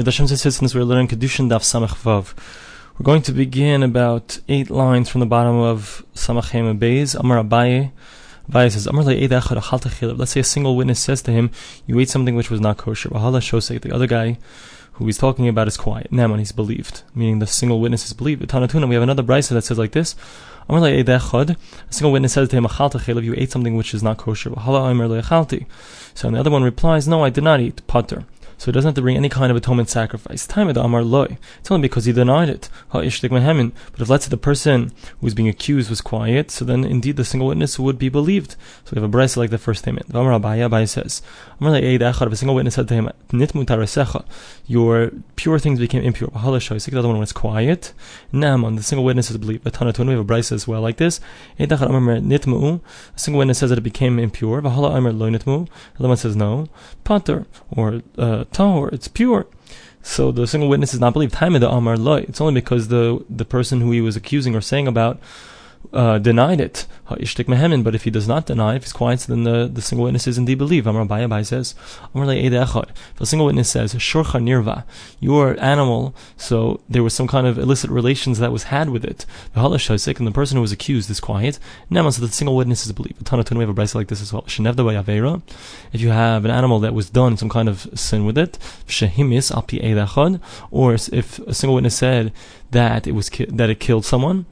With Hashem's assistance, we're learning Kedushin Daf Samach Vav. We're going to begin about eight lines from the bottom of Samach Hema Beis. Amar Abaye. Abaye says, Amar Let's say a single witness says to him, You ate something which was not kosher. Shosek, the other guy who he's talking about is quiet. Naman, he's believed, meaning the single witness is believed. Tanatuna, we have another brisa that says like this. A single witness says to him, You ate something which is not kosher. So the other one replies, No, I did not eat. Potter so he doesn't have to bring any kind of atonement sacrifice. Time Amar loy. It's only because he denied it. But if let's say the person who was being accused was quiet, so then indeed the single witness would be believed. So we have a brisa like the first statement. Amar Abaye says, Amar if a single witness said to him, Nitmu your pure things became impure. The other one was quiet. Naman, the single witness is believed. We have a brisa as well like this. A single witness says that it became impure. The other one says no. Pater, or uh, tahor, it's pure. So the single witness is not believed. Amar loy. It's only because the the person who he was accusing or saying about uh, denied it. But if he does not deny, if he's quiet, then the, the single witness is indeed believed. Amar Abaye says, if a single witness says, Shorcha nirva, your animal, so there was some kind of illicit relations that was had with it. and the person who was accused is quiet. Neman, so the single witness is believed. Tanatun, we have a brisa like this as well. If you have an animal that was done some kind of sin with it, shehimis api or if a single witness said that it was ki- that it killed someone,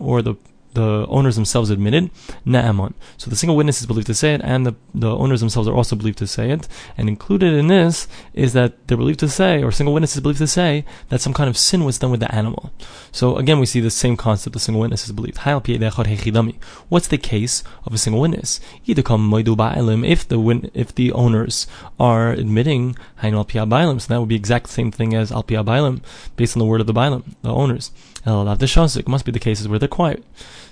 or the the owners themselves admitted, na'aman. So the single witness is believed to say it, and the, the owners themselves are also believed to say it. And included in this is that they're believed to say, or single witness is believed to say, that some kind of sin was done with the animal. So again, we see the same concept, the single witness is believed. What's the case of a single witness? If the if the owners are admitting so that would be exact same thing as al based on the word of the bailim, the owners. It must be the cases where they're quiet.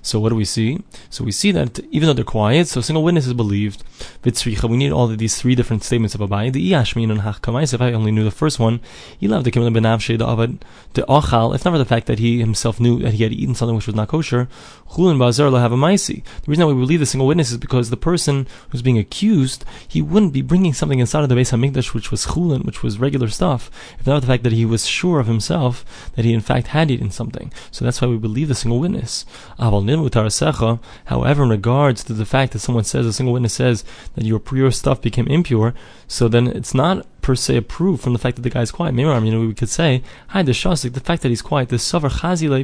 So what do we see? So we see that even though they're quiet, so a single witness is believed. We need all of these three different statements of Abaye. The Iyashmin and Hachkamais, if I only knew the first one, he loved the Kimel Benavshe, the Avad, the Ochal, if not for the fact that he himself knew that he had eaten something which was not kosher, Chulin Bazar have a. The reason why we believe the single witness is because the person who's being accused, he wouldn't be bringing something inside of the Beis HaMikdash which was Chulin, which was regular stuff, if not for the fact that he was sure of himself that he in fact had eaten something. So that's why we believe the single witness. However, in regards to the fact that someone says, a single witness says that your pure stuff became impure, so then it's not per se approved from the fact that the guy is quiet. Maybe you know, we could say, hi, the shasik, the fact that he's quiet, the chazile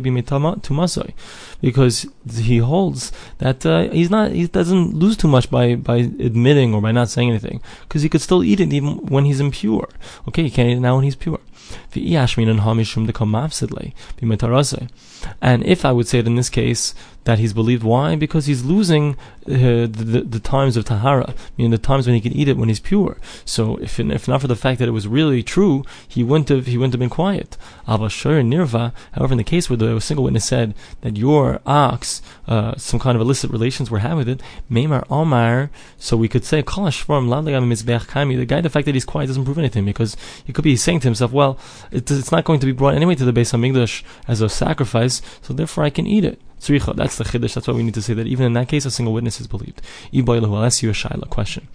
tumasoi, because he holds that uh, he's not, he doesn't lose too much by, by admitting or by not saying anything, because he could still eat it even when he's impure. Okay, he can't eat it now when he's pure. And if I would say it in this case that he's believed, why? Because he's losing uh, the, the, times of tahara, meaning the times when he can eat it when he's pure. So if if not for the fact that it was really true, he wouldn't have he wouldn't have been quiet. nirva. However, in the case where the single witness said that your ox, uh, some kind of illicit relations were had with it, meimar omar. So we could say kalash from the guy. The fact that he's quiet doesn't prove anything because he could be saying to himself, well, it's not going to be brought anyway to the Beis English as a sacrifice, so therefore I can eat it. Tzricha, that's the chiddush. That's why we need to say that even in that case, a single witness is believed. I'll ask you a shaila question.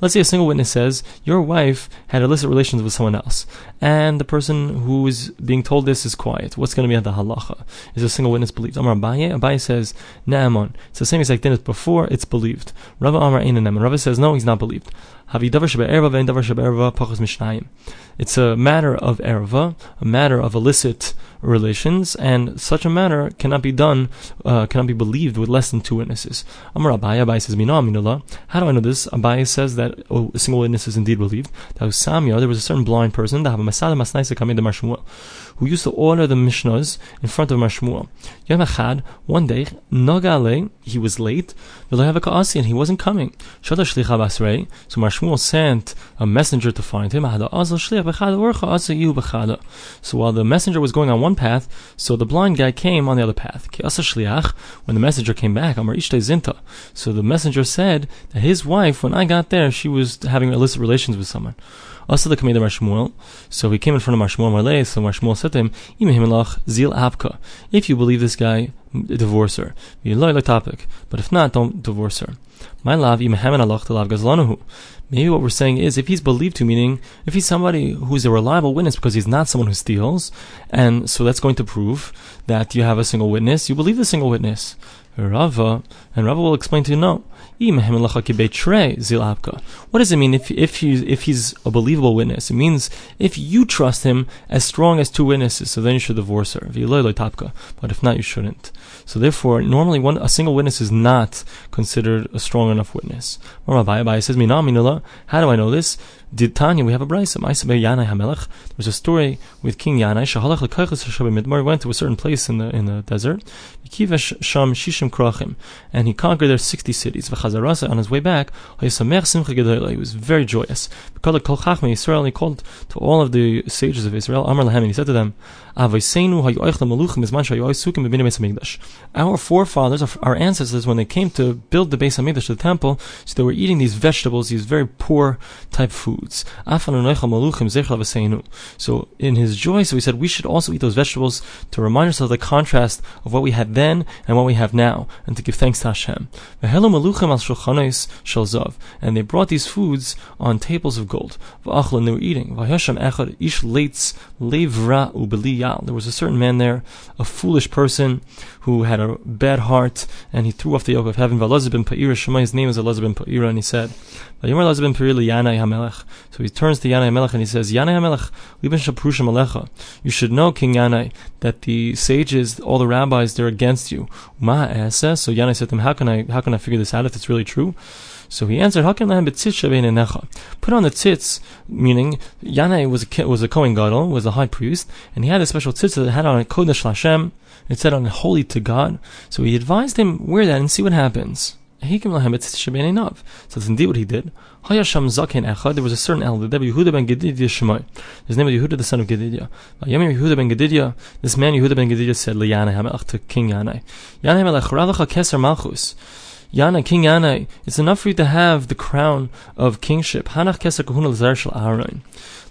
Let's say a single witness says your wife had illicit relations with someone else, and the person who is being told this is quiet. What's going to be at the halacha? Is a single witness believed? Amar Abaye, Abaye says na'amon. It's the same exact thing as before. It's believed. Rava Amar Ein Rava says no, he's not believed. It's a matter of erva, a matter of illicit relations, and such a matter cannot be done, uh, cannot be believed with less than two witnesses. Amar Abaye, Abaye says, How do I know this? Abaye says that oh, a single witness is indeed believed. There was a certain blind person, who used to order the Mishnahs in front of Mashmuel. One day, he was late, and he wasn't coming. So Mashmuel sent a messenger to find him. So while the messenger was going on one path, so the blind guy came on the other path. When the messenger came back, so the messenger said that his wife, when I got there, she was having illicit relations with someone. Also the Kamei Marshmuel. So he came in front of Marshmuel Marley, so Marshmuel said to him, Zil Abka. If you believe this guy, divorce her. topic. But if not, don't divorce her. My gazlanuhu. Maybe what we're saying is if he's believed to, meaning if he's somebody who's a reliable witness because he's not someone who steals, and so that's going to prove that you have a single witness, you believe the single witness. Rava, and Rava will explain to you, no. What does it mean if if he if he's a believable witness? It means if you trust him as strong as two witnesses, so then you should divorce her. But if not, you shouldn't. So therefore, normally one a single witness is not considered a strong enough witness. Rabbi says, How do I know this? Did Tanya, we have a brisa. There was a story with King Yanai. He went to a certain place in the in the desert. And he conquered there sixty cities. On his way back, he was very joyous. He called to all of the sages of Israel, he said to them, our forefathers, our ancestors, when they came to build the Beis Hamikdash, the temple, so they were eating these vegetables, these very poor type foods. So in his joy, so he said we should also eat those vegetables to remind ourselves of the contrast of what we had then and what we have now, and to give thanks to Hashem. And they brought these foods on tables of gold. They were eating. There was a certain man there, a foolish person who had a bad heart, and he threw off the yoke of heaven. Pa'ira, his name is bin Pa'ira, and he said, so he turns to Yanai Hamelech and he says, Yanai Hamelech, you should know, King Yanai, that the sages, all the rabbis, they're against you. Eh, so Yanai said to him, how can I, how can I figure this out if it's really true? So he answered, Put on the tzitz, meaning Yanai was a, was a Kohen Gadol, was a high priest, and he had a special tzitz that had on it Kodesh Lashem, it said on holy to God. So he advised him, wear that and see what happens. So that's indeed what he did. Hayasham zaken echad, There was a certain elder, Yehuda ben Gedidia Shemai. His name was Yehuda, the son of Gedidia. Yehuda ben Gedidia, this man Yehuda ben Gedidia said, Yanai to King Yanai, Yanai Melech, Ravacha Keser Malchus. Yana, King Yana, it's enough for you to have the crown of kingship. Hanach Keser Kahuna Aaron.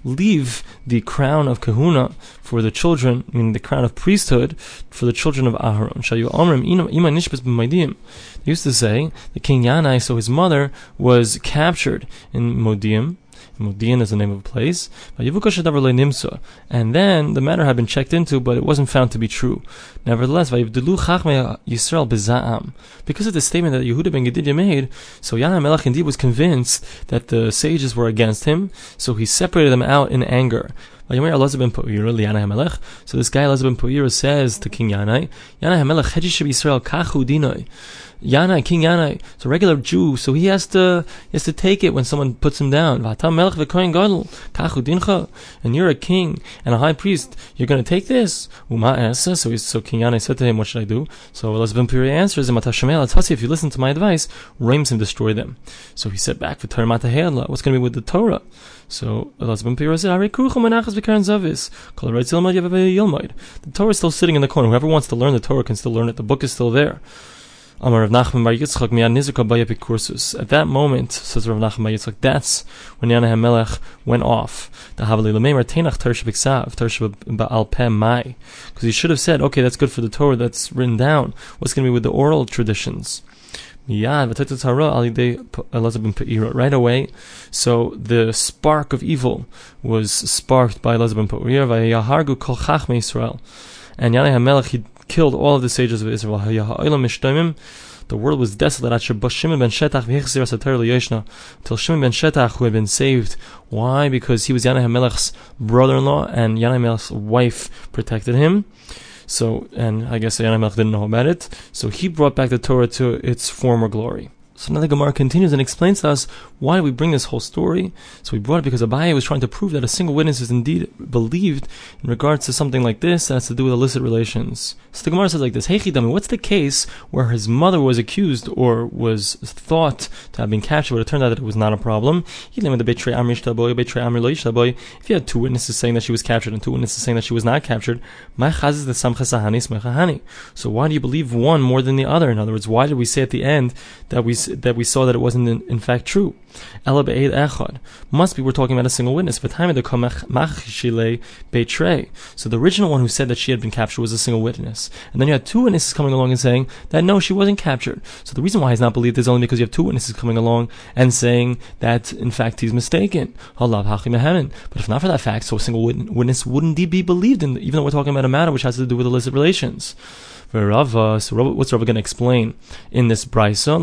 Leave the crown of kahuna for the children, meaning the crown of priesthood, for the children of Aharon. Shayu Amrim Ima Nishbis B'Maidim. They used to say the king Yanai, so his mother was captured in Modium, Modian is the name of a place. And then the matter had been checked into, but it wasn't found to be true. Nevertheless, because of the statement that Yehuda ben Gedidya made, so Yana Melech indeed was convinced that the sages were against him, so he separated them out in anger. So this guy Elazar ben Puira says to King Yanai, Yanai HaMelech. Yanai, King Yanai, it's a regular Jew, so he has to he has to take it when someone puts him down. And you're a king and a high priest. You're going to take this. So, so King Yanai said to him, "What should I do?" So Elazar ben Puria answers him, "If you listen to my advice, Raims him destroy them." So he said back, "What's going to be with the Torah?" So Elazar ben Puria said, The Torah is still sitting in the corner. Whoever wants to learn the Torah can still learn it. The book is still there. Amar Rav Nachman Bar Yitzchak. At that moment, says Rav Nachman Bar Yitzchak, that's when Yana HaMelech went off. The Ba'al Mai. Because he should have said, okay, that's good for the Torah, that's written down. What's going to be with the oral traditions? Right away, so the spark of evil was sparked by Elazar ben Pa'ir, and Yanai HaMelech, he killed all of the sages of Israel. The world was desolate until Shimon ben Shetach, who had been saved. Why? Because he was Yanai HaMelech's brother-in-law, and Yanai HaMelech's wife protected him. So, and I guess Yanai didn't know about it. So he brought back the Torah to its former glory. So now the Gemara continues and explains to us why we bring this whole story. So we brought it because Abaye was trying to prove that a single witness is indeed believed in regards to something like this that has to do with illicit relations. So the Gemara says like this, Hey Chidami, what's the case where his mother was accused or was thought to have been captured, but it turned out that it was not a problem? If you had two witnesses saying that she was captured and two witnesses saying that she was not captured, so why do you believe one more than the other? In other words, why did we say at the end that we that we saw that it wasn't in, in fact true. Ela be'ed echad. Must be we're talking about a single witness. time betray. So the original one who said that she had been captured was a single witness. And then you had two witnesses coming along and saying that no, she wasn't captured. So the reason why he's not believed is only because you have two witnesses coming along and saying that in fact he's mistaken. But if not for that fact, so a single witness wouldn't be believed in, even though we're talking about a matter which has to do with illicit relations. Rava, so what's Rava going to explain in this brisa?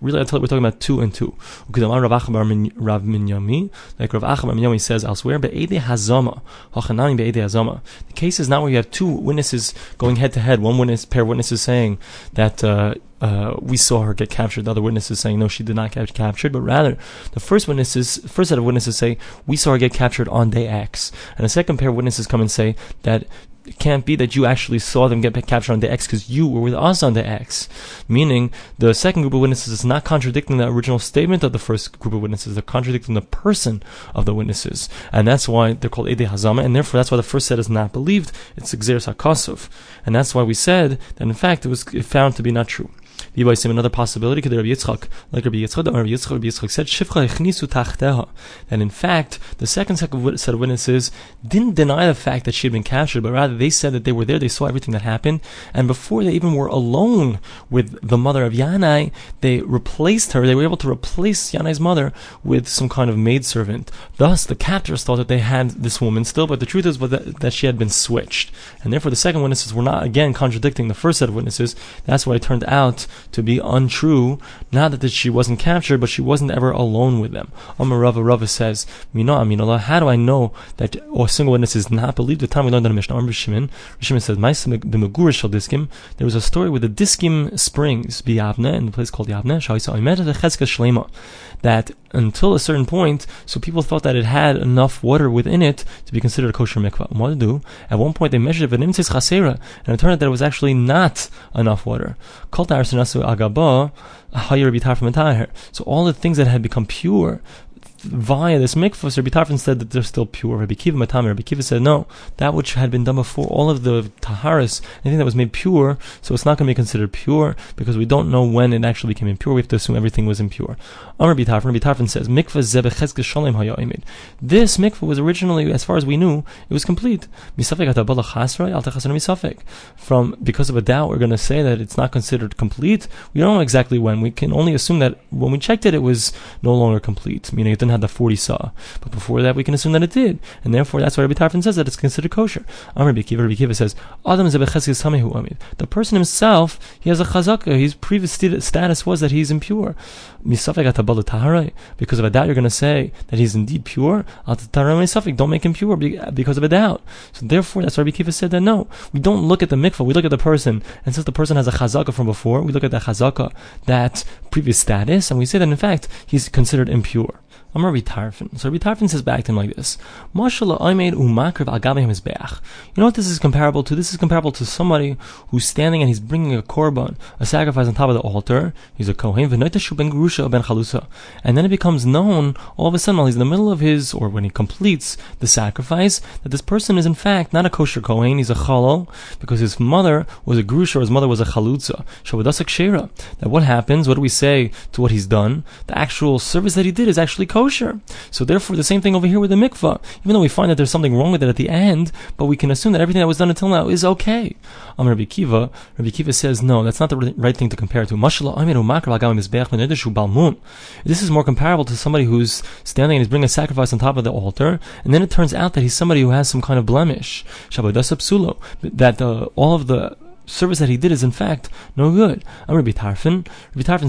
Really, I tell you, we're talking about two and two. Rav Minyami, like Rav Acha bar Minyami says elsewhere, be'ede hazama, be'ede hazama. The case is not where you have two witnesses going head to head. One witness, pair of witnesses saying that. Uh, uh, we saw her get captured. The other witnesses saying no, she did not get captured, but rather the first witnesses, first set of witnesses say we saw her get captured on day X, and the second pair of witnesses come and say that it can't be that you actually saw them get captured on the X because you were with us on the X. Meaning, the second group of witnesses is not contradicting the original statement of the first group of witnesses. They're contradicting the person of the witnesses. And that's why they're called Ede Hazama, and therefore that's why the first set is not believed. It's Xeris HaKosov. And that's why we said that in fact it was found to be not true. Another possibility, could Rabbi Yitzchak, like Rabbi Yitzchak, Rabbi Yitzchak, Rabbi Yitzchak said, Shifcha echnisu tachteha. And in fact, the second set of witnesses didn't deny the fact that she had been captured, but rather they said that they were there, they saw everything that happened, and before they even were alone with the mother of Yanai, they replaced her, they were able to replace Yanai's mother with some kind of maidservant. Thus, the captors thought that they had this woman still, but the truth is that, that she had been switched. And therefore, the second witnesses were not, again, contradicting the first set of witnesses. That's why it turned out to be untrue. Not that she wasn't captured, but she wasn't ever alone with them. Amar Rava Rava says, Mina Aminallah, how do I know that a single witness is not believed? The time we learned in the Mishnah, Amar Shimon, Shimon says, Diskim, there was a story with the Diskim springs, Biyavne, in the place called Yavne, that until a certain point, so people thought that it had enough water within it to be considered a kosher mikvah. what? At one point they measured it, and it turned out that it was actually not enough water. So all the things that had become pure via this mikvah, Rabbi Tarfon said that they're still pure. Rabbi Akiva Matami, Rabbi Akiva said no, that which had been done before, all of the taharis, anything that was made pure, so it's not going to be considered pure because we don't know when it actually became impure. We have to assume everything was impure. Rabbi Tarfon, Rabbi says mikvah. This mikvah was originally, as far as we knew, it was complete. From because of a doubt, we're going to say that it's not considered complete. We don't know exactly when. We can only assume that when we checked it, it was no longer complete, meaning it didn't have the 40 saw. But before that, we can assume that it did. And therefore, that's why Rabbi Tarfon says that it's considered kosher. Amr Rabbi Akiva, Rabbi Akiva says, The person himself, he has a chazakah. His previous status was that he's impure. Because of a doubt, you're going to say that he's indeed pure. Don't make him pure because of a doubt. So therefore, that's why Rabbi Akiva said that no, we don't look at the mikvah, we look at the person. And since the person has a chazakah from before, we look at that chazakah, that previous status, and we say that in fact, he's considered impure. I'm Rabbi Tarfon. So Rabbi Tarfon says back to him like this: Mashallah, I made umakriv agavim hizbeach. You know what this is comparable to? This is comparable to somebody who's standing and he's bringing a korban, a sacrifice on top of the altar. He's a kohen ben grusha ben chalusa, and then it becomes known all of a sudden while he's in the middle of his, or when he completes the sacrifice, that this person is in fact not a kosher kohen. He's a chalal because his mother was a grusha, or his mother was a chalutza. Shavadasak shera. That what happens? What do we say to what he's done? The actual service that he did is actually kosher. So therefore, the same thing over here with the mikvah. Even though we find that there's something wrong with it at the end, but we can assume that everything that was done until now is okay. Um, Rabbi Akiva, Rabbi Akiva says, no, that's not the right thing to compare to. This is more comparable to somebody who's standing and he's bringing a sacrifice on top of the altar, and then it turns out that he's somebody who has some kind of blemish. That uh, all of the service that he did is in fact no good. I'm Rabbi Tarfon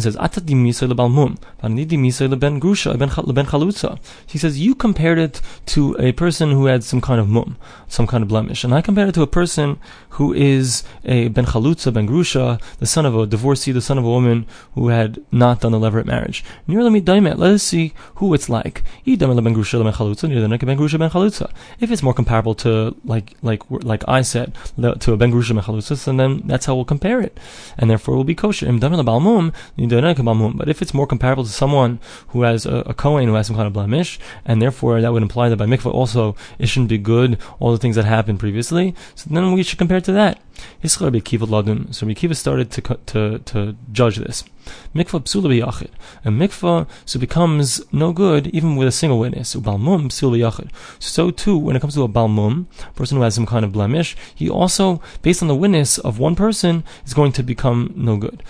says, Atad dimisay lebalmum, dimisay leben grusha, leben chalutza. He says, you compared it to a person who had some kind of mum, some kind of blemish. And I compared it to a person who is a ben chalutza, ben grusha, the son of a divorcee, the son of a woman who had not done the levirate marriage. Let us see who it's like. If it's more comparable to, like, like, like I said, to a ben grusha ben chalutza, then then that's how we'll compare it, and therefore it will be kosher. But if it's more comparable to someone who has a, a Kohen who has some kind of blemish, and therefore that would imply that by mikvah also it shouldn't be good, all the things that happened previously, so then we should compare it to that. So Rabbi Akiva started to, to, to judge this. Mikvah psula b'yachid. A mikvah so becomes no good even with a single witness. Ubalmum psula b'yachid. So too, when it comes to a balmum, a person who has some kind of blemish, he also, based on the witness of one person, is going to become no good.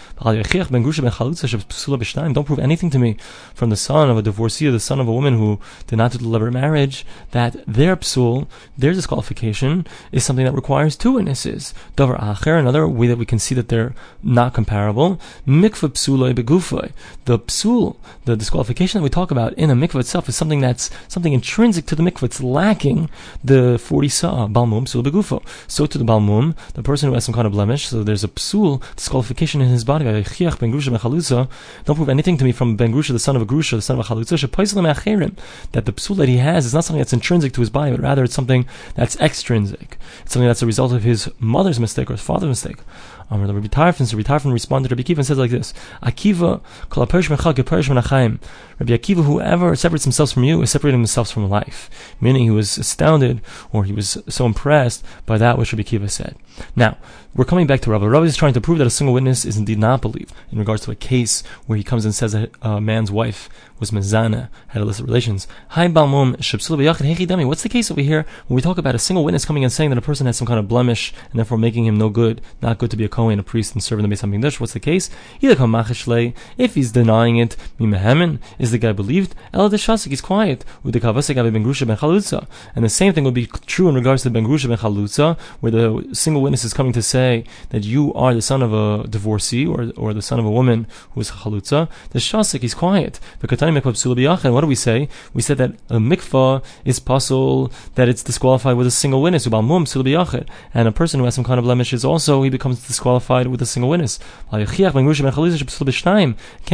Don't prove anything to me from the son of a divorcee or the son of a woman who did not do the levirate marriage that their psul, their disqualification, is something that requires two witnesses. Davar acher, another way that we can see that they're not comparable. Mikvah psuloi begufoi. The psul, the disqualification that we talk about in a mikvah itself is something that's something intrinsic to the mikvah. It's lacking the 40 saw, balmum, psul begufo. So to the balmum, the person who has some kind of blemish, so there's a psul, disqualification in his body. Don't prove anything to me from ben grusha, the son of a grusha, the son of a chalutza, that the psul that he has is not something that's intrinsic to his body, but rather it's something that's extrinsic. It's something that's a result of his mother's mistake or his father's mistake. Amr Rabbi Tarfon, so Rabbi Tarfon responded to Rabbi Akiva and says like this: Akiva, kol. Rabbi Akiva, whoever separates themselves from you is separating themselves from life. Meaning, he was astounded or he was so impressed by that which Rabbi Akiva said. Now, we're coming back to Rabbi. Rabbi is trying to prove that a single witness is indeed not believed in regards to a case where he comes and says that a man's wife was mezana, had illicit relations. What's the case over here when we talk about a single witness coming and saying that a person has some kind of blemish and therefore making him no good, not good to be a kohen, a priest, and in the Beis Hamikdash? What's the case? If he's denying it, is the guy believed? El he's quiet. And the same thing would be true in regards to ben grusha ben chalutza, where the single witness is coming to say that you are the son of a divorcee or, or the son of a woman who is chalutza. The shasik is quiet. And what do we say? We said that a mikvah is possible that it's disqualified with a single witness. And a person who has some kind of blemish is also, he becomes disqualified with a single witness. Can't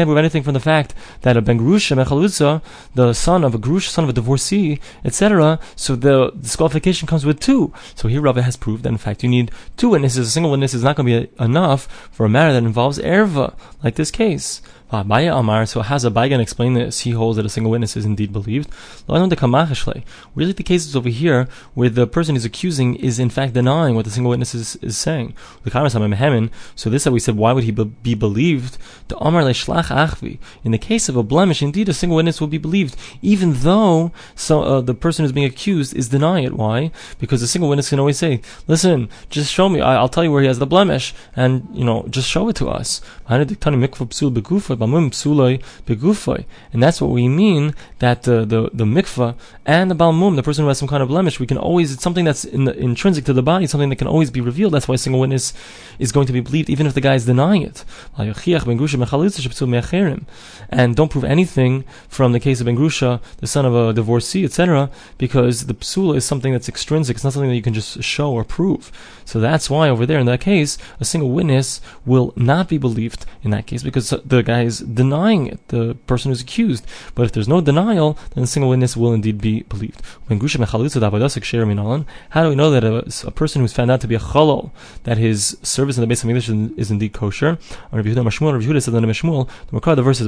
prove anything from the fact that a ben grusha the son of a grush, son of a divorcee, etc. So the disqualification comes with two. So here Rava has proved that in fact you need two witnesses. A single witness is not going to be enough for a matter that involves erva, like this case. Abaye Amar, so has Abaye going to explain this? He holds that a single witness is indeed believed. Really, the case is over here where the person is accusing is in fact denying what the single witness is, is saying. So this that we said, why would he be believed? In the case of a blemish, indeed a single witness will be believed, even though so, uh, the person who's being accused is denying it. Why? Because a single witness can always say, "Listen, just show me. I, will tell you where he has the blemish, and you know, just show it to us." And that's what we mean that the, the, the mikvah and the balmum, the person who has some kind of blemish, we can always, it's something that's in the, intrinsic to the body, something that can always be revealed. That's why a single witness is going to be believed even if the guy is denying it. And don't prove anything from the case of Ben Grusha, the son of a divorcee, etc., because the psula is something that's extrinsic. It's not something that you can just show or prove. So that's why over there in that case, a single witness will not be believed in that case because the guy is denying it, the person who's accused. But if there's no denial, then a single witness will indeed be believed. When how do we know that a, a person who's found out to be a chalal, that his service in the Beis Hamikdash is, is indeed kosher? Mashmuel, the Makar, the verse is,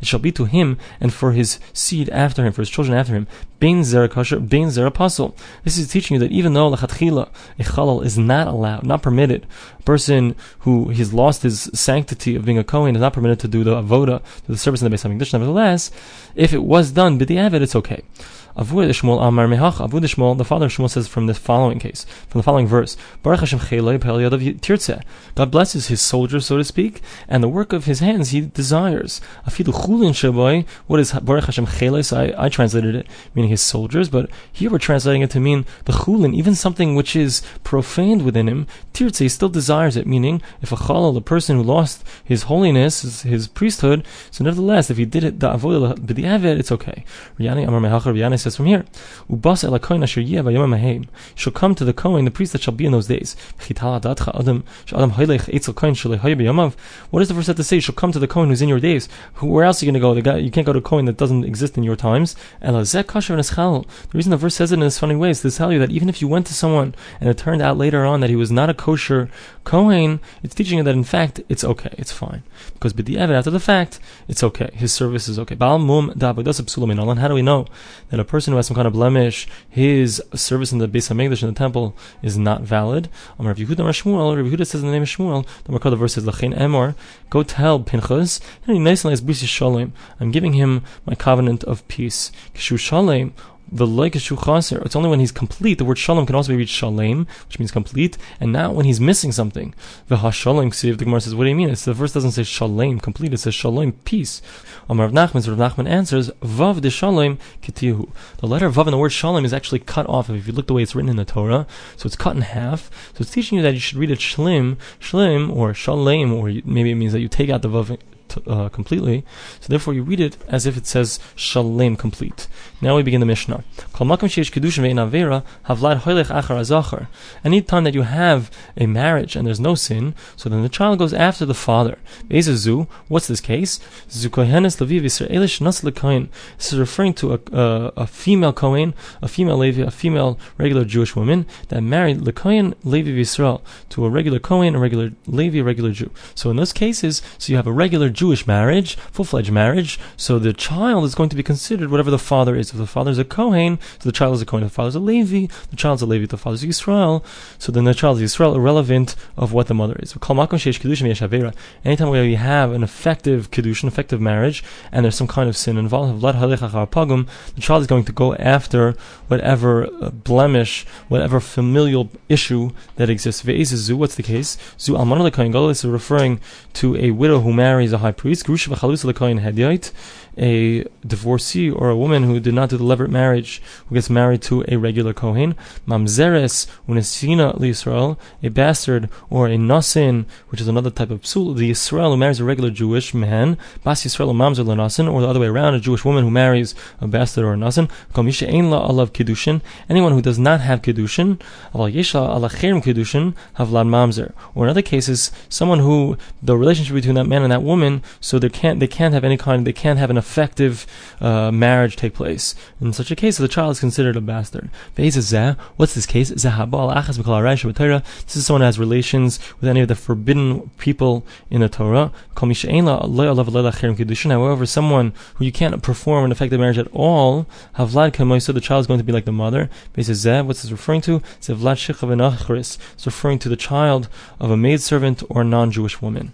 It shall be to him and for his seed after him, for his children after him, Bein Zera Kosher, Bein Zera Pasul. This is teaching you that even though Lachatchila, a chalal is not allowed, not permitted, a person who has lost his sanctity of being a Kohen is not permitted to do the avoda, to the service in the Beis Hamikdash. Nevertheless, if it was done b'di'avid, it's okay. Avud Shmuel Amar Mehach. Avud Shmuel, the father of Shmuel says from the following case, from the following verse, Baruch Hashem Tirtzeh. God blesses his soldiers, so to speak, and the work of his hands he desires. Afidu Chulin Shaboy. What is Baruch Hashem Cheles? I, I translated it meaning his soldiers, but here we're translating it to mean the Chulin, even something which is profaned within him. Tirtzeh, still desires it, meaning if a Chalal, the person who lost his holiness, his, his priesthood, so nevertheless, if he did it, the B'di'avet, it's okay. Riyani Amar Mehach, Riyani says from here, Ubas shall come to the kohen, the priest that shall be in those days. What does the verse have to say? Shall come to the kohen who's in your days. Where else are you going to go? The guy you can't go to a kohen that doesn't exist in your times. The reason the verse says it in this funny way is to tell you that even if you went to someone and it turned out later on that he was not a kosher Kohen, it's teaching you that in fact it's okay, it's fine. Because b'di'evet, after the fact, it's okay. His service is okay. Baal mum And how do we know that a person who has some kind of blemish, his service in the Beis HaMikdash, in the temple, is not valid? Amar Rav Yehuda Shmuel, Rav Yehuda says in the name of Shmuel, the the verse says, Lachein Emor, go tell Pinchas, and he nicely Shalom, I'm giving him my covenant of peace. Kishu Shalom, the like chaser. It's only when he's complete. The word shalom can also be read shalem, which means complete, and not when he's missing something. The hashalom ksiv. The Gemara says, "What do you mean?" It's the verse doesn't say shalem, complete. It says shalom, peace. Amar Rav Nachman. Rav Nachman answers, "Vav de shalom kitihu." The letter vav in the word shalom is actually cut off. If you look the way it's written in the Torah, so it's cut in half. So it's teaching you that you should read it shlim, shlim, or shalem, or maybe it means that you take out the vav uh, completely. So therefore, you read it as if it says shalem complete. Now we begin the Mishnah. Any time that you have a marriage and there's no sin, so then the child goes after the father. What's this case? This is referring to a, a, a female Kohen, a female Levi, a female regular Jewish woman that married Lekohen Levi Yisrael to a regular Kohen, a regular Levi, a regular Jew. So in those cases, so you have a regular Jewish marriage, full-fledged marriage, so the child is going to be considered whatever the father is. If the father is a Kohen, so the child is a Kohen. If the father is a Levi, the child is a Levi. The father is Yisrael, so then the child is Yisrael, irrelevant of what the mother is. Anytime where you have an effective kedushin, effective marriage, and there's some kind of sin involved, the child is going to go after whatever uh, blemish, whatever familial issue that exists. What's the case? Is referring to a widow who marries a high priest, a divorcee or a woman who did not do the levirate marriage, who gets married to a regular Kohen, mamzeres unesina Israel, a bastard or a nasin, which is another type of psul, the Israel who marries a regular Jewish man, bas Yisrael mamzer nasin, or the other way around, a Jewish woman who marries a bastard or a nasin, komisha ein la alav kiddushin, anyone who does not have kiddushin, aval yeshla ala kiddushin, havlad mamzer, or in other cases, someone who the relationship between that man and that woman, so they can't they can't have any kind, they can't have an effective uh, marriage take place. In such a case, the child is considered a bastard. What's this case? This is someone who has relations with any of the forbidden people in the Torah. However, someone who you can't perform an effective marriage at all, so the child is going to be like the mother. What's this referring to? It's referring to the child of a maidservant or a non-Jewish woman.